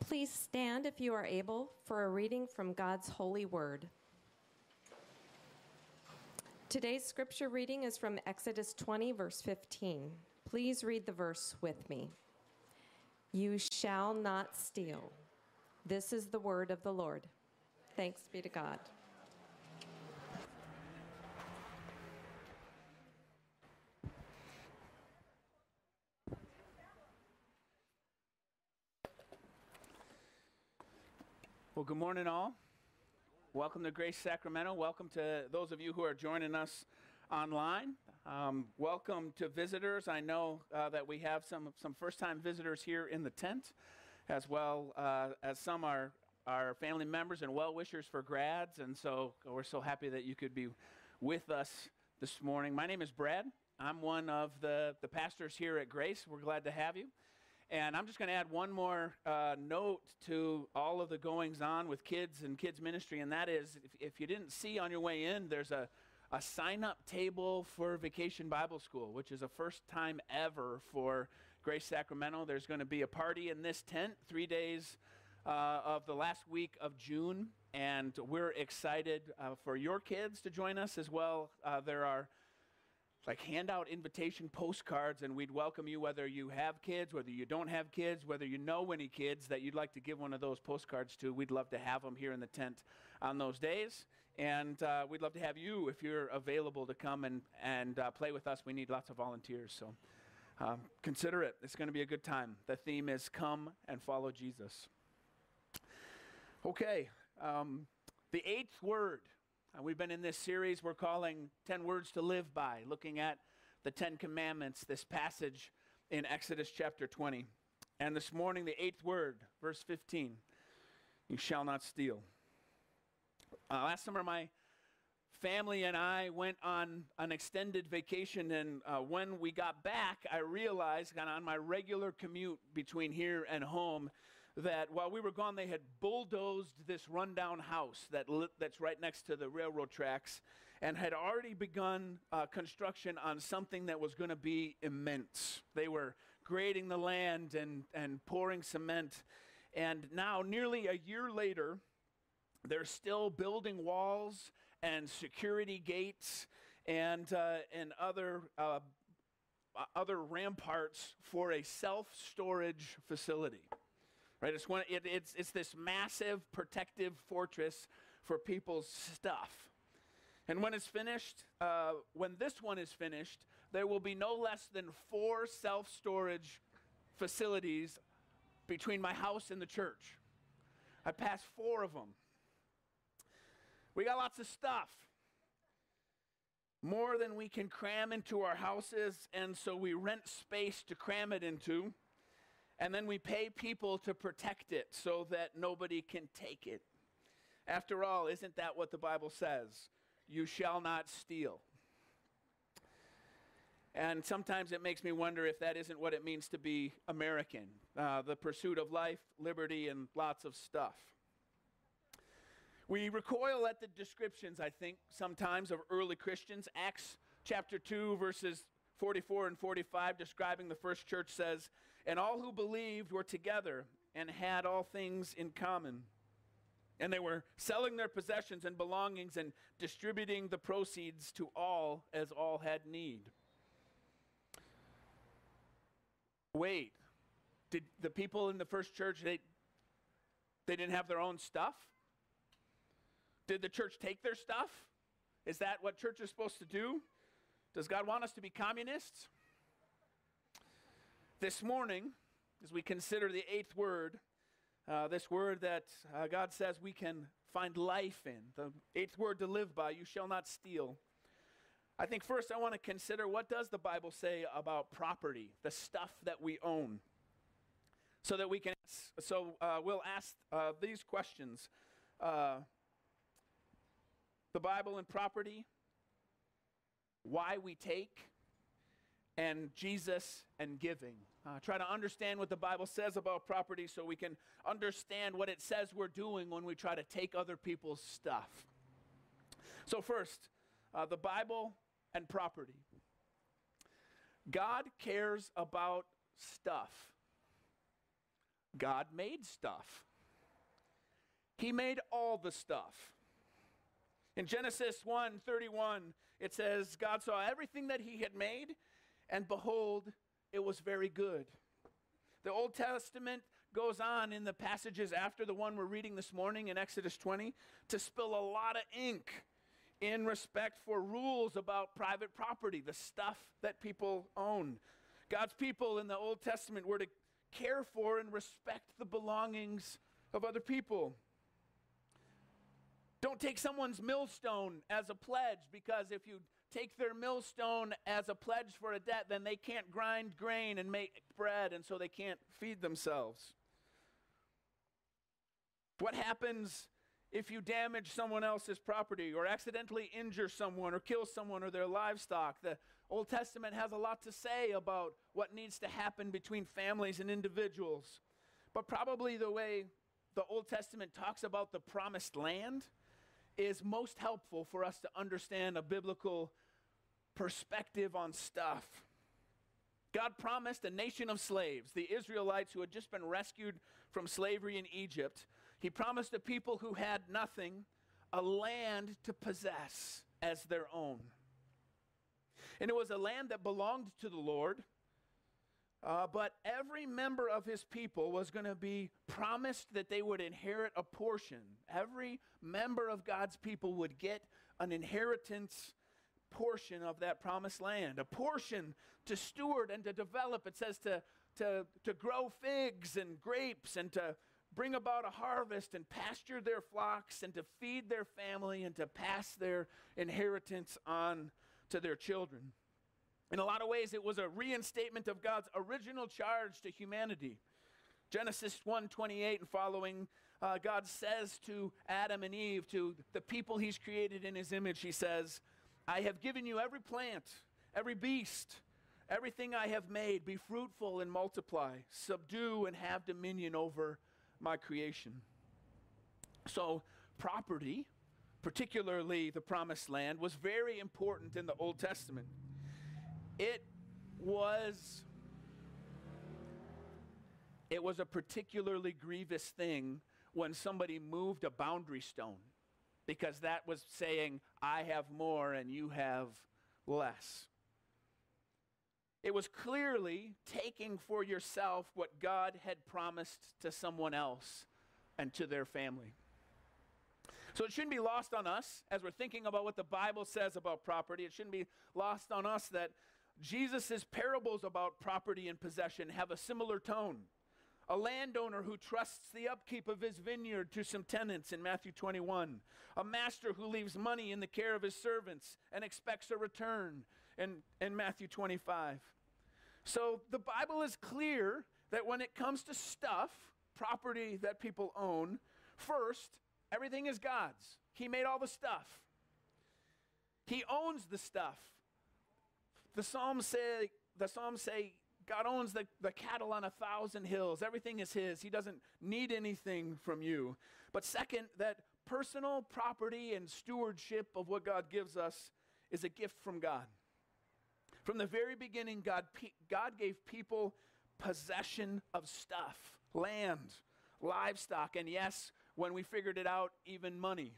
Please stand if you are able for a reading from God's holy word. Today's scripture reading is from Exodus 20, verse 15. Please read the verse with me. You shall not steal. This is the word of the Lord. Thanks be to God. Well, good morning, all. Welcome to Grace Sacramento. Welcome to those of you who are joining us online. Um, welcome to visitors. I know uh, that we have some, some first time visitors here in the tent, as well uh, as some are, are family members and well wishers for grads. And so we're so happy that you could be with us this morning. My name is Brad. I'm one of the, the pastors here at Grace. We're glad to have you. And I'm just going to add one more uh, note to all of the goings on with kids and kids ministry, and that is if, if you didn't see on your way in, there's a, a sign up table for Vacation Bible School, which is a first time ever for Grace Sacramento. There's going to be a party in this tent three days uh, of the last week of June, and we're excited uh, for your kids to join us as well. Uh, there are like hand out invitation postcards and we'd welcome you whether you have kids whether you don't have kids whether you know any kids that you'd like to give one of those postcards to. We'd love to have them here in the tent on those days. And uh, we'd love to have you if you're available to come and, and uh, play with us. We need lots of volunteers so um, consider it. It's going to be a good time. The theme is come and follow jesus. Okay um, the eighth word uh, we've been in this series we're calling 10 Words to Live By, looking at the Ten Commandments, this passage in Exodus chapter 20. And this morning, the eighth word, verse 15 you shall not steal. Uh, last summer, my family and I went on an extended vacation, and uh, when we got back, I realized on my regular commute between here and home that while we were gone, they had bulldozed this rundown house that li- that's right next to the railroad tracks and had already begun uh, construction on something that was going to be immense. They were grading the land and, and pouring cement. And now, nearly a year later, they're still building walls and security gates and, uh, and other, uh, other ramparts for a self storage facility right? It's, one, it, it's, it's this massive protective fortress for people's stuff. And when it's finished, uh, when this one is finished, there will be no less than four self storage facilities between my house and the church. I passed four of them. We got lots of stuff. More than we can cram into our houses, and so we rent space to cram it into and then we pay people to protect it so that nobody can take it. After all, isn't that what the Bible says? You shall not steal. And sometimes it makes me wonder if that isn't what it means to be American uh, the pursuit of life, liberty, and lots of stuff. We recoil at the descriptions, I think, sometimes of early Christians. Acts chapter 2, verses 44 and 45, describing the first church, says, and all who believed were together and had all things in common. And they were selling their possessions and belongings and distributing the proceeds to all as all had need. Wait, did the people in the first church they they didn't have their own stuff? Did the church take their stuff? Is that what church is supposed to do? Does God want us to be communists? This morning, as we consider the eighth word, uh, this word that uh, God says we can find life in, the eighth word to live by, you shall not steal. I think first I want to consider what does the Bible say about property, the stuff that we own, so that we can. So uh, we'll ask uh, these questions: uh, the Bible and property, why we take, and Jesus and giving. Uh, try to understand what the Bible says about property so we can understand what it says we're doing when we try to take other people's stuff. So, first, uh, the Bible and property. God cares about stuff. God made stuff. He made all the stuff. In Genesis 1 31, it says, God saw everything that he had made, and behold, it was very good. The Old Testament goes on in the passages after the one we're reading this morning in Exodus 20 to spill a lot of ink in respect for rules about private property, the stuff that people own. God's people in the Old Testament were to care for and respect the belongings of other people. Don't take someone's millstone as a pledge because if you take their millstone as a pledge for a debt, then they can't grind grain and make bread, and so they can't feed themselves. What happens if you damage someone else's property or accidentally injure someone or kill someone or their livestock? The Old Testament has a lot to say about what needs to happen between families and individuals. But probably the way the Old Testament talks about the promised land is most helpful for us to understand a biblical perspective on stuff. God promised a nation of slaves, the Israelites who had just been rescued from slavery in Egypt. He promised a people who had nothing a land to possess as their own. And it was a land that belonged to the Lord. Uh, but every member of his people was going to be promised that they would inherit a portion. Every member of God's people would get an inheritance portion of that promised land, a portion to steward and to develop. It says to, to, to grow figs and grapes and to bring about a harvest and pasture their flocks and to feed their family and to pass their inheritance on to their children. In a lot of ways, it was a reinstatement of God's original charge to humanity. Genesis 1:28 and following, uh, God says to Adam and Eve, to the people He's created in His image, He says, "I have given you every plant, every beast, everything I have made. Be fruitful and multiply, subdue and have dominion over my creation." So, property, particularly the promised land, was very important in the Old Testament. It was it was a particularly grievous thing when somebody moved a boundary stone because that was saying I have more and you have less. It was clearly taking for yourself what God had promised to someone else and to their family. So it shouldn't be lost on us as we're thinking about what the Bible says about property. It shouldn't be lost on us that Jesus' parables about property and possession have a similar tone. A landowner who trusts the upkeep of his vineyard to some tenants in Matthew 21. A master who leaves money in the care of his servants and expects a return in, in Matthew 25. So the Bible is clear that when it comes to stuff, property that people own, first, everything is God's. He made all the stuff, He owns the stuff. The Psalms say, the Psalms say God owns the, the cattle on a thousand hills. Everything is His. He doesn't need anything from you. But second, that personal property and stewardship of what God gives us is a gift from God. From the very beginning, God, God gave people possession of stuff, land, livestock, and yes, when we figured it out, even money.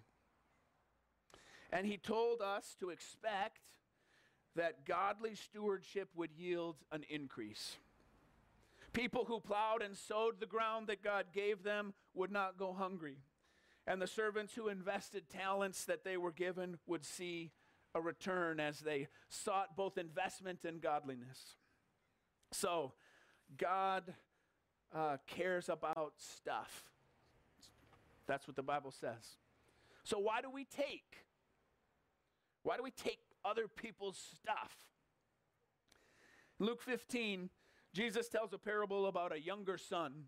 And He told us to expect that godly stewardship would yield an increase. People who plowed and sowed the ground that God gave them would not go hungry. And the servants who invested talents that they were given would see a return as they sought both investment and godliness. So, God uh, cares about stuff. That's what the Bible says. So, why do we take? Why do we take other people's stuff. Luke 15, Jesus tells a parable about a younger son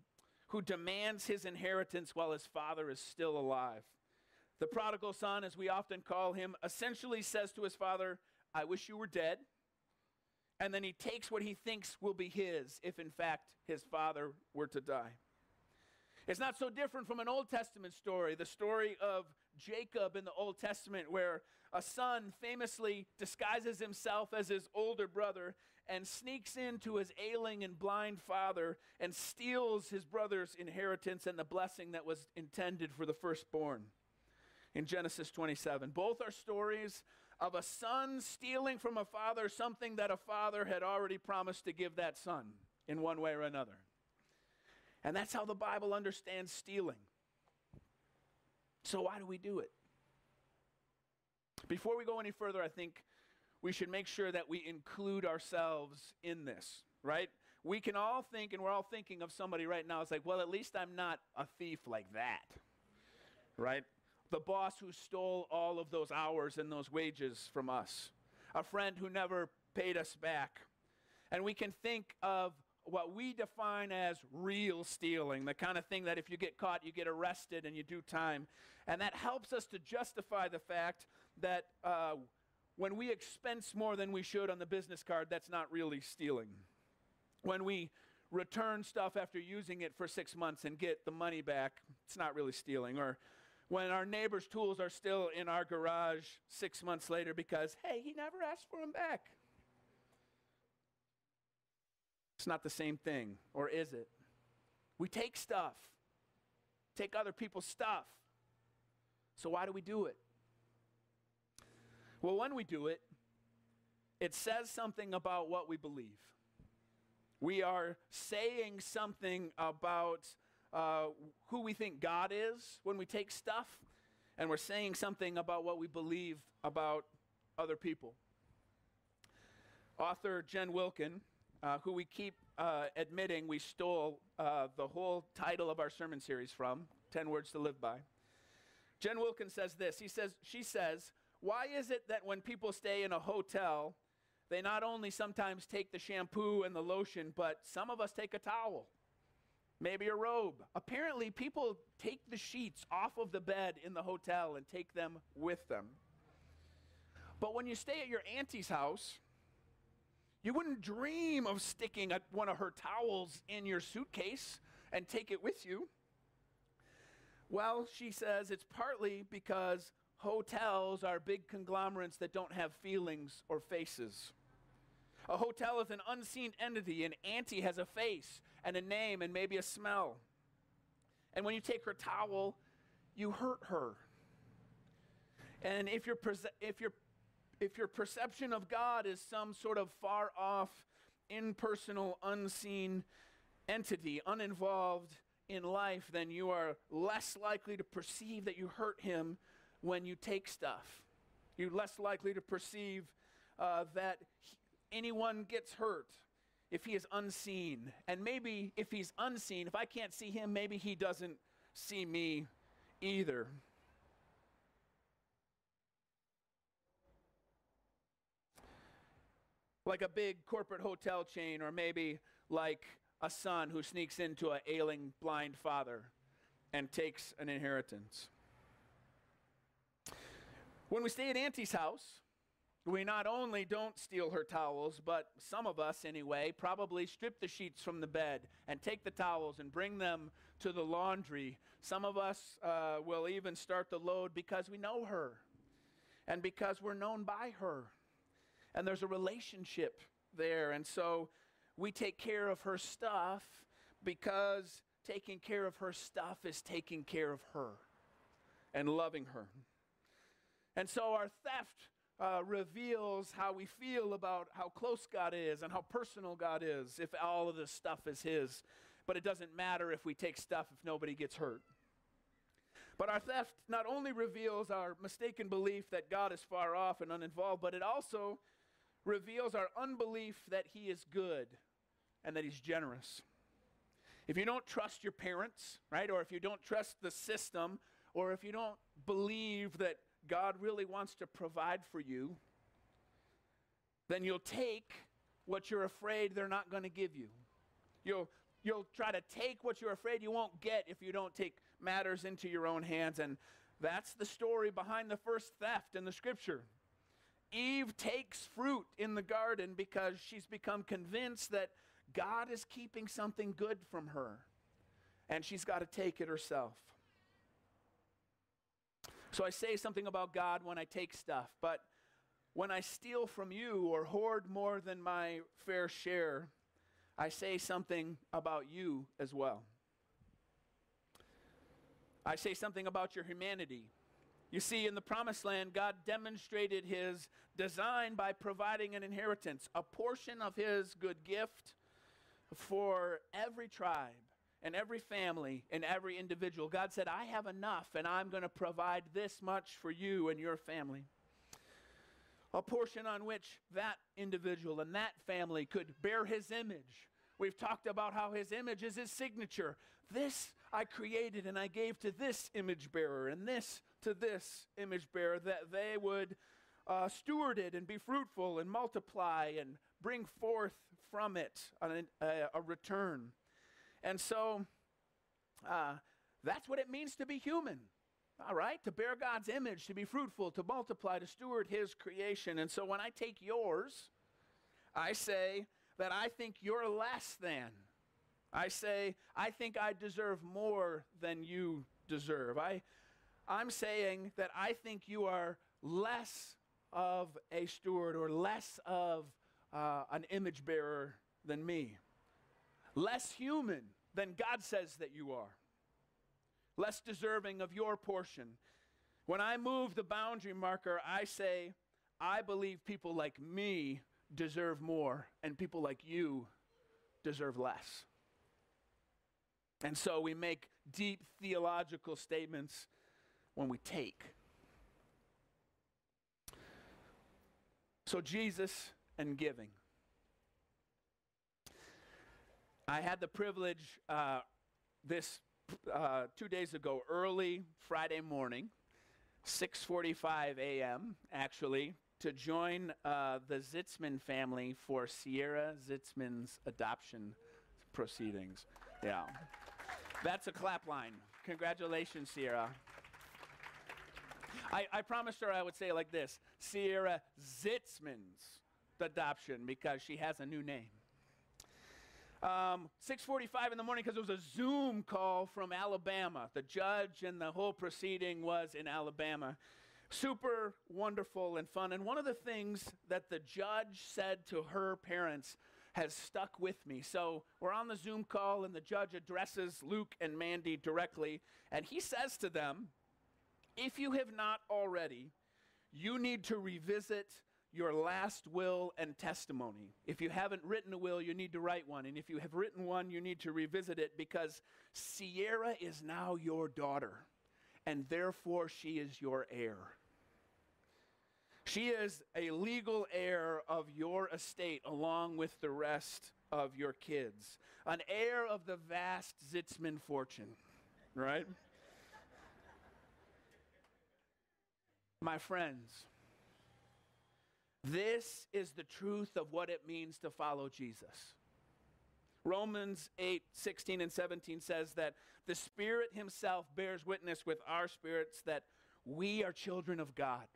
who demands his inheritance while his father is still alive. The prodigal son, as we often call him, essentially says to his father, I wish you were dead. And then he takes what he thinks will be his if, in fact, his father were to die. It's not so different from an Old Testament story, the story of Jacob in the Old Testament, where a son famously disguises himself as his older brother and sneaks into his ailing and blind father and steals his brother's inheritance and the blessing that was intended for the firstborn in Genesis 27. Both are stories of a son stealing from a father something that a father had already promised to give that son in one way or another. And that's how the Bible understands stealing. So, why do we do it? Before we go any further, I think we should make sure that we include ourselves in this, right? We can all think, and we're all thinking of somebody right now. It's like, well, at least I'm not a thief like that, right? The boss who stole all of those hours and those wages from us, a friend who never paid us back. And we can think of what we define as real stealing, the kind of thing that if you get caught, you get arrested and you do time. And that helps us to justify the fact that uh, when we expense more than we should on the business card, that's not really stealing. When we return stuff after using it for six months and get the money back, it's not really stealing. Or when our neighbor's tools are still in our garage six months later because, hey, he never asked for them back. It's not the same thing, or is it? We take stuff, take other people's stuff. So why do we do it? Well, when we do it, it says something about what we believe. We are saying something about uh, who we think God is when we take stuff, and we're saying something about what we believe about other people. Author Jen Wilkin, uh, who we keep uh, admitting we stole uh, the whole title of our sermon series from, 10 Words to Live By. Jen Wilkin says this. He says, she says, why is it that when people stay in a hotel, they not only sometimes take the shampoo and the lotion, but some of us take a towel, maybe a robe? Apparently, people take the sheets off of the bed in the hotel and take them with them. But when you stay at your auntie's house, you wouldn't dream of sticking a, one of her towels in your suitcase and take it with you. Well, she says it's partly because Hotels are big conglomerates that don't have feelings or faces. A hotel is an unseen entity. An auntie has a face and a name and maybe a smell. And when you take her towel, you hurt her. And if your, if your, if your perception of God is some sort of far off, impersonal, unseen entity, uninvolved in life, then you are less likely to perceive that you hurt him when you take stuff. You're less likely to perceive uh, that anyone gets hurt if he is unseen. And maybe if he's unseen, if I can't see him, maybe he doesn't see me either. Like a big corporate hotel chain, or maybe like a son who sneaks into an ailing blind father and takes an inheritance. When we stay at Auntie's house, we not only don't steal her towels, but some of us, anyway, probably strip the sheets from the bed and take the towels and bring them to the laundry. Some of us uh, will even start the load because we know her and because we're known by her. And there's a relationship there. And so we take care of her stuff because taking care of her stuff is taking care of her and loving her. And so our theft uh, reveals how we feel about how close God is and how personal God is if all of this stuff is His. But it doesn't matter if we take stuff if nobody gets hurt. But our theft not only reveals our mistaken belief that God is far off and uninvolved, but it also reveals our unbelief that He is good and that He's generous. If you don't trust your parents, right, or if you don't trust the system, or if you don't believe that God really wants to provide for you, then you'll take what you're afraid they're not going to give you. You'll, you'll try to take what you're afraid you won't get if you don't take matters into your own hands. And that's the story behind the first theft in the scripture. Eve takes fruit in the garden because she's become convinced that God is keeping something good from her. And she's got to take it herself. So I say something about God when I take stuff, but when I steal from you or hoard more than my fair share, I say something about you as well. I say something about your humanity. You see, in the promised land, God demonstrated his design by providing an inheritance, a portion of his good gift for every tribe and every family and every individual. God said, I have enough, and I'm going to provide this much for you and your family. A portion on which that individual and that family could bear his image. We've talked about how his image is his signature. This I created and I gave to this image bearer and this to this image bearer that they would uh, steward it and be fruitful and multiply and bring forth from it a, a return. And so uh, that's what it means to be human. All right, to bear God's image, to be fruitful, to multiply, to steward His creation. And so when I take yours, I say that I think you're less than. I say, I think I deserve more than you deserve. I, I'm saying that I think you are less of a steward or less of uh, an image bearer than me, less human than God says that you are, less deserving of your portion. When I move the boundary marker, I say, I believe people like me deserve more, and people like you deserve less. And so we make deep theological statements when we take. So, Jesus and giving. I had the privilege uh, this uh, two days ago, early Friday morning, 6:45 a.m. actually, to join uh, the Zitzman family for Sierra Zitzman's adoption proceedings. Yeah, that's a clap line. Congratulations, Sierra. I, I promised her I would say it like this Sierra Zitzman's adoption because she has a new name. Um, 6:45 in the morning because it was a Zoom call from Alabama. The judge and the whole proceeding was in Alabama. Super wonderful and fun. And one of the things that the judge said to her parents has stuck with me. So we're on the Zoom call, and the judge addresses Luke and Mandy directly, and he says to them, if you have not already, you need to revisit your last will and testimony. If you haven't written a will, you need to write one. And if you have written one, you need to revisit it because Sierra is now your daughter, and therefore she is your heir. She is a legal heir of your estate along with the rest of your kids, an heir of the vast Zitzman fortune, right? My friends, this is the truth of what it means to follow Jesus. Romans 8, 16 and 17 says that the Spirit Himself bears witness with our spirits that we are children of God.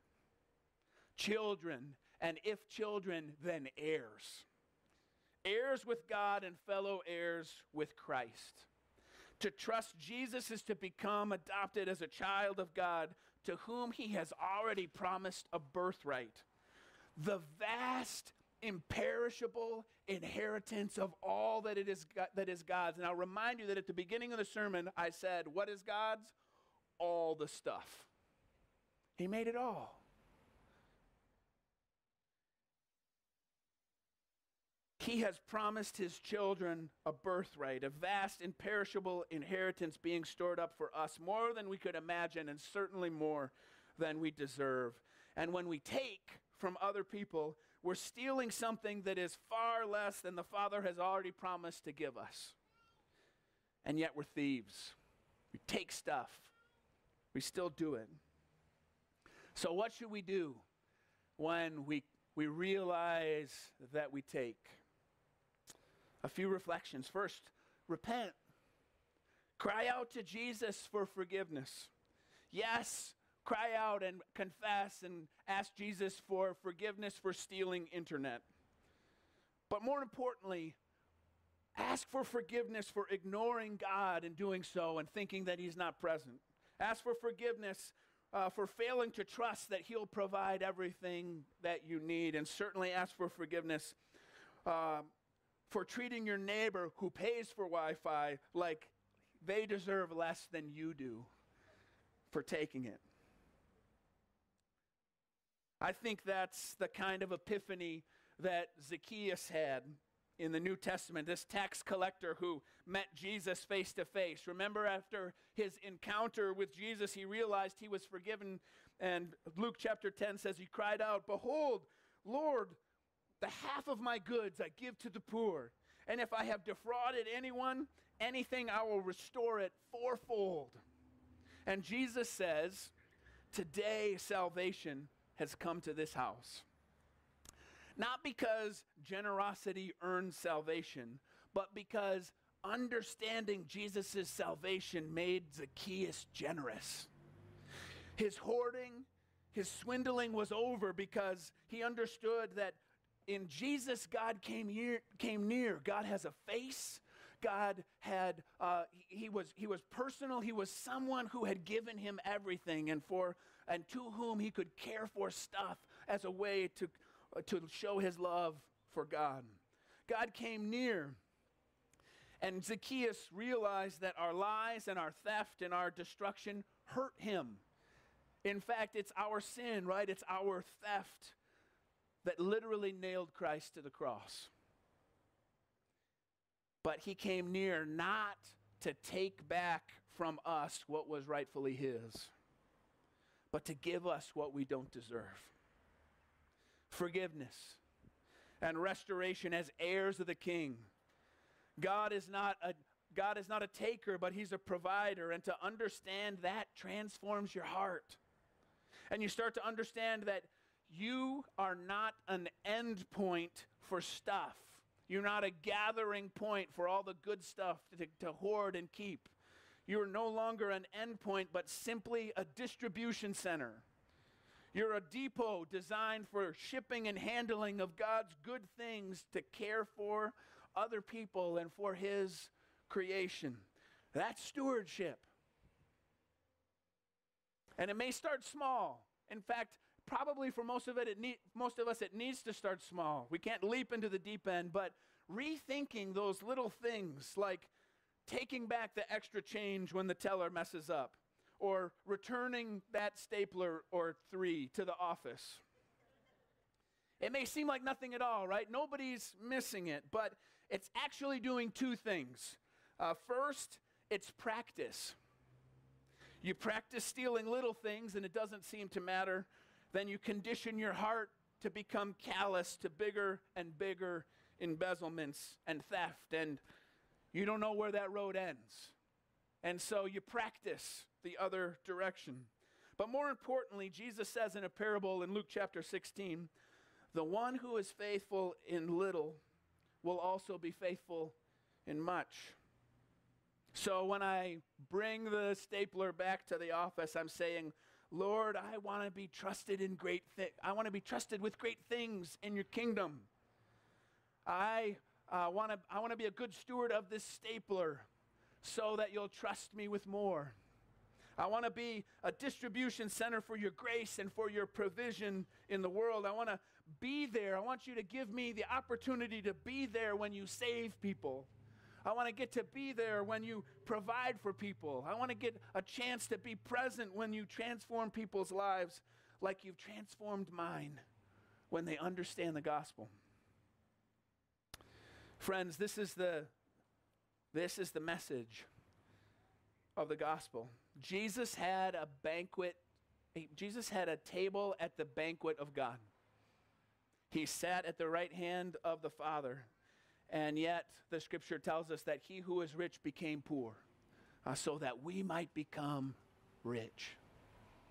Children, and if children, then heirs. Heirs with God and fellow heirs with Christ. To trust Jesus is to become adopted as a child of God to whom he has already promised a birthright, the vast, imperishable inheritance of all that it is that is God's. And I'll remind you that at the beginning of the sermon, I said, What is God's? All the stuff. He made it all. He has promised his children a birthright, a vast, imperishable inheritance being stored up for us, more than we could imagine, and certainly more than we deserve. And when we take from other people, we're stealing something that is far less than the Father has already promised to give us. And yet we're thieves. We take stuff, we still do it. So, what should we do when we, we realize that we take? a few reflections. First, repent. Cry out to Jesus for forgiveness. Yes, cry out and confess and ask Jesus for forgiveness for stealing internet. But more importantly, ask for forgiveness for ignoring God and doing so and thinking that He's not present. Ask for forgiveness uh, for failing to trust that He'll provide everything that you need, and certainly ask for forgiveness uh, for treating your neighbor who pays for Wi Fi like they deserve less than you do for taking it. I think that's the kind of epiphany that Zacchaeus had in the New Testament, this tax collector who met Jesus face to face. Remember, after his encounter with Jesus, he realized he was forgiven. And Luke chapter 10 says, He cried out, Behold, Lord, the half of my goods I give to the poor. And if I have defrauded anyone, anything, I will restore it fourfold. And Jesus says, Today salvation has come to this house. Not because generosity earns salvation, but because understanding Jesus' salvation made Zacchaeus generous. His hoarding, his swindling was over because he understood that in Jesus, God came, near, came near. God has a face. God had, uh, he, was, he was personal. He was someone who had given him everything and, for, and to whom he could care for stuff as a way to uh, to show his love for God. God came near. And Zacchaeus realized that our lies and our theft and our destruction hurt him. In fact, it's our sin, right? It's our theft that literally nailed Christ to the cross. But he came near not to take back from us what was rightfully his, but to give us what we don't deserve forgiveness and restoration as heirs of the king. God is not a God is not a taker, but he's a provider and to understand that transforms your heart. And you start to understand that you are not an end point for stuff. You're not a gathering point for all the good stuff to, to hoard and keep. You're no longer an endpoint, but simply a distribution center you're a depot designed for shipping and handling of God's good things to care for other people and for His creation. That's stewardship. And it may start small. In fact, probably for most of it, it need, most of us, it needs to start small. We can't leap into the deep end, but rethinking those little things like taking back the extra change when the teller messes up or returning that stapler or three to the office. It may seem like nothing at all, right? Nobody's missing it, but it's actually doing two things. Uh, first, it's practice. You practice stealing little things and it doesn't seem to matter. Then you condition your heart to become callous to bigger and bigger embezzlements and theft, and you don't know where that road ends. And so you practice the other direction. But more importantly, Jesus says in a parable in Luke chapter 16 the one who is faithful in little will also be faithful in much. So when I bring the stapler back to the office, I'm saying, Lord, I want to be trusted in great things. I want to be trusted with great things in your kingdom. I uh, want to I want to be a good steward of this stapler so that you'll trust me with more. I want to be a distribution center for your grace and for your provision in the world. I want to be there. I want you to give me the opportunity to be there when you save people. I want to get to be there when you provide for people. I want to get a chance to be present when you transform people's lives like you've transformed mine when they understand the gospel. Friends, this is the this is the message of the gospel. Jesus had a banquet, Jesus had a table at the banquet of God. He sat at the right hand of the Father. And yet, the scripture tells us that he who is rich became poor, uh, so that we might become rich.